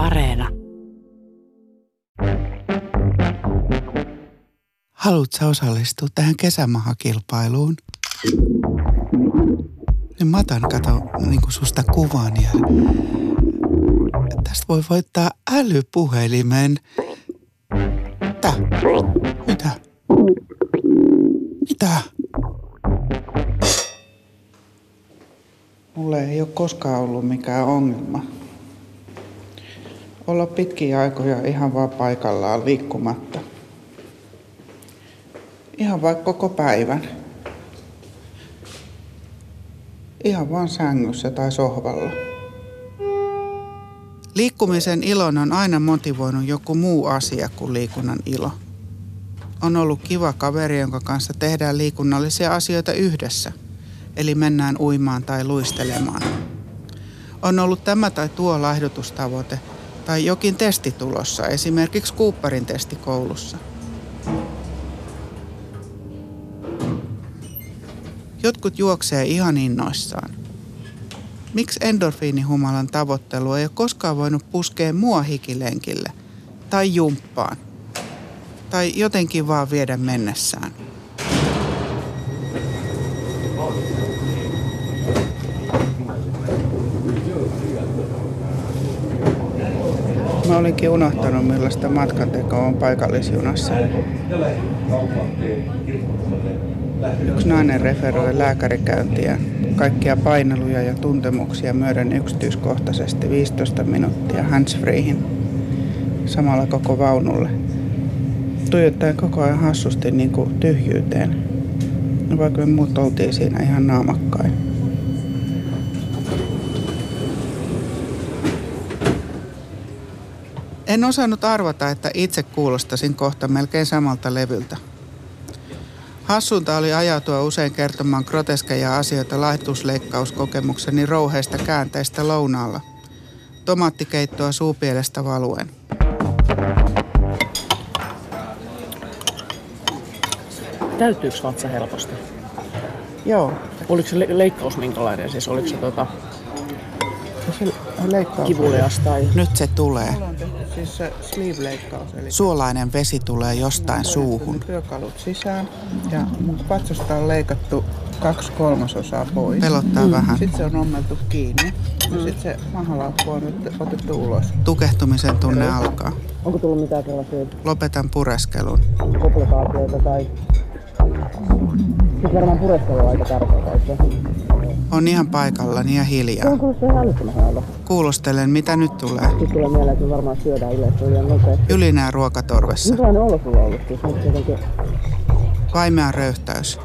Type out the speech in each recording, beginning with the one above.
Areena. Haluatko osallistua tähän kesämahakilpailuun? Niin mä otan, kato, niin kuin susta kuvan ja tästä voi voittaa älypuhelimen. Mitä? Mitä? Mitä? Mulle ei ole koskaan ollut mikään ongelma. Olla pitkiä aikoja ihan vaan paikallaan liikkumatta. Ihan vaikka koko päivän. Ihan vaan sängyssä tai sohvalla. Liikkumisen ilon on aina motivoinut joku muu asia kuin liikunnan ilo. On ollut kiva kaveri, jonka kanssa tehdään liikunnallisia asioita yhdessä. Eli mennään uimaan tai luistelemaan. On ollut tämä tai tuo laihdutustavoite tai jokin testi tulossa, esimerkiksi Cooperin testi koulussa. Jotkut juoksee ihan innoissaan. Miksi endorfiinihumalan tavoittelu ei ole koskaan voinut puskea mua hikilenkille tai jumppaan tai jotenkin vaan viedä mennessään? Mä olinkin unohtanut, millaista matkantekoa on paikallisjunassa. Yksi nainen referoi lääkärikäyntiä, kaikkia paineluja ja tuntemuksia myöden yksityiskohtaisesti 15 minuuttia handsfreehin, samalla koko vaunulle. Tuijottaen koko ajan hassusti niin kuin tyhjyyteen, vaikka me muut oltiin siinä ihan naamakkain. En osannut arvata, että itse kuulostasin kohta melkein samalta levyltä. Hassunta oli ajatua usein kertomaan groteskeja asioita laihtusleikkauskokemukseni rouheista käänteistä lounaalla. Tomaattikeittoa suupielestä valuen. Täyttyykö vatsa helposti? Joo. Oliko se le- leikkaus minkälainen? Siis oliko se tota, Se leikkaus. kivulias tai... Nyt se tulee. Siis se sleeve-leikkaus, eli Suolainen vesi tulee jostain suuhun. työkalut sisään ja mun patsasta on leikattu kaksi kolmasosaa pois. Pelottaa vähän. Sitten se on ommeltu kiinni ja sitten se mahalaukku on nyt otettu ulos. Tukehtumisen tunne alkaa. Onko tullut mitään sellaisia Lopetan pureskelun. komplikaatioita tai... Sitten varmaan pureskelu on aika tärkeää? On ihan paikallani ja hiljaa. älyttömän hyvältä. Kuulostelen, mitä nyt tulee. Sitten tulee mieleen, että me varmaan syödään yleensä liian nopeasti. Ylinää ruokatorvessa. Minkälainen olo sulla on ollut? Siis se jotenkin... Vaimea röyhtäys.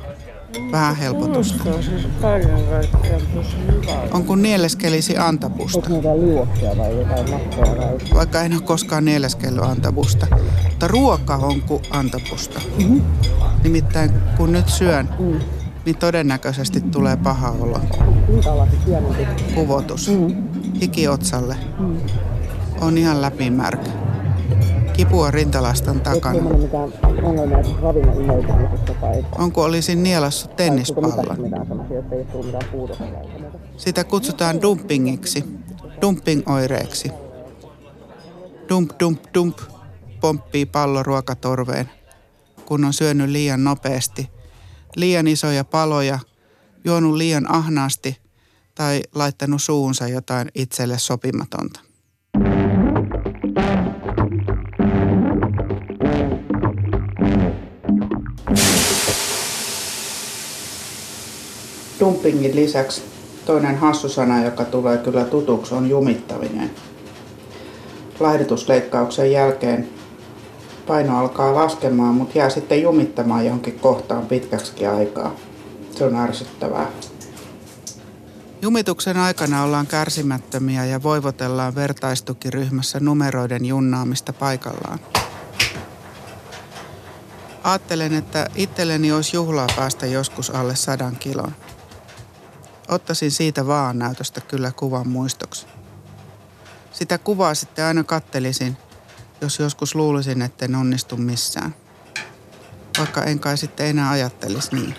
Vähän helpotusta. Se on siis kaiken kaikkiaan tosi hyvä. On kun nieleskelisi antapusta. Onko jotain liuoksia vai jotain makkoja vai... Vaikka en ole koskaan nieleskellyt antapusta. Mutta ruoka on kuin antapusta. Nimittäin kun nyt syön, niin todennäköisesti tulee paha olo. Kuvotus. Hiki otsalle. On ihan läpimärkä. Kipua rintalastan takana. Onko olisin nielassut tennispallon? Sitä kutsutaan dumpingiksi, dumpingoireeksi. Dump, dump, dump, pomppii pallo ruokatorveen, kun on syönyt liian nopeasti, liian isoja paloja, juonut liian ahnaasti tai laittanut suunsa jotain itselle sopimatonta. Dumpingin lisäksi toinen hassusana, joka tulee kyllä tutuksi, on jumittaminen. Laihdutusleikkauksen jälkeen paino alkaa laskemaan, mutta jää sitten jumittamaan johonkin kohtaan pitkäksi aikaa. Se on ärsyttävää. Jumituksen aikana ollaan kärsimättömiä ja voivotellaan vertaistukiryhmässä numeroiden junnaamista paikallaan. Ajattelen, että itselleni olisi juhlaa päästä joskus alle sadan kilon. Ottaisin siitä vaan näytöstä kyllä kuvan muistoksi. Sitä kuvaa sitten aina kattelisin, jos joskus luulisin, etten onnistu missään. Vaikka en kai sitten enää ajattelisi niin.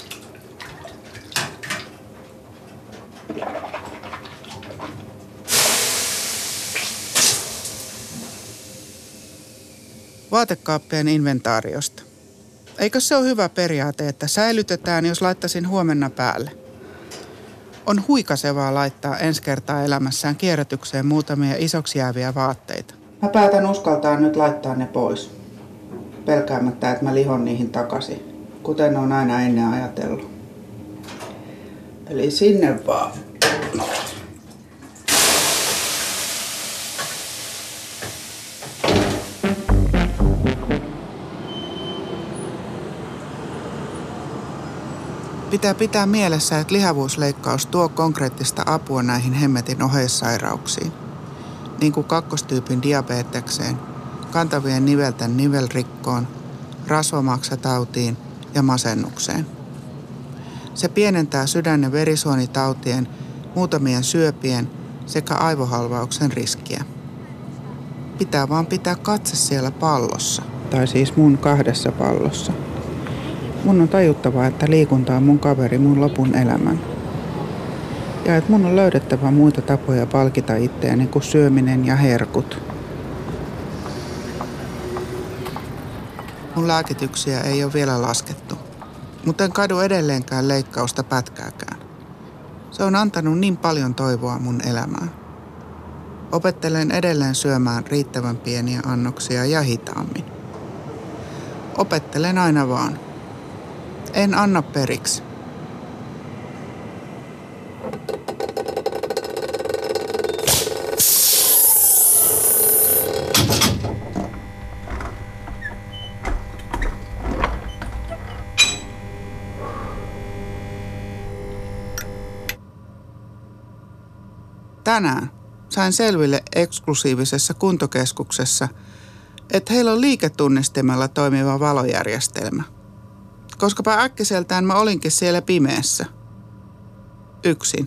Vaatekaappien inventaariosta. Eikö se ole hyvä periaate, että säilytetään, jos laittaisin huomenna päälle? On huikasevaa laittaa ensi kertaa elämässään kierrätykseen muutamia isoksi jääviä vaatteita. Mä päätän uskaltaa nyt laittaa ne pois. Pelkäämättä, että mä lihon niihin takaisin, kuten on aina ennen ajatellut. Eli sinne vaan. Pitää pitää mielessä, että lihavuusleikkaus tuo konkreettista apua näihin hemmetin oheissairauksiin, niin kuin kakkostyypin diabetekseen, kantavien nivelten nivelrikkoon, rasvamaksatautiin ja masennukseen. Se pienentää sydän- ja verisuonitautien, muutamien syöpien sekä aivohalvauksen riskiä. Pitää vaan pitää katse siellä pallossa. Tai siis mun kahdessa pallossa. Mun on tajuttava, että liikunta on mun kaveri mun lopun elämän. Ja että mun on löydettävä muita tapoja palkita itseäni kuin syöminen ja herkut. Mun lääkityksiä ei ole vielä laskettu, mutta en kadu edelleenkään leikkausta pätkääkään. Se on antanut niin paljon toivoa mun elämään. Opettelen edelleen syömään riittävän pieniä annoksia ja hitaammin. Opettelen aina vaan. En anna periksi. Tänään sain selville eksklusiivisessa kuntokeskuksessa, että heillä on liiketunnistimella toimiva valojärjestelmä – koskapa äkkiseltään mä olinkin siellä pimeässä. Yksin.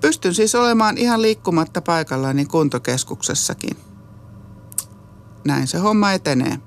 Pystyn siis olemaan ihan liikkumatta paikallani kuntokeskuksessakin. Näin se homma etenee.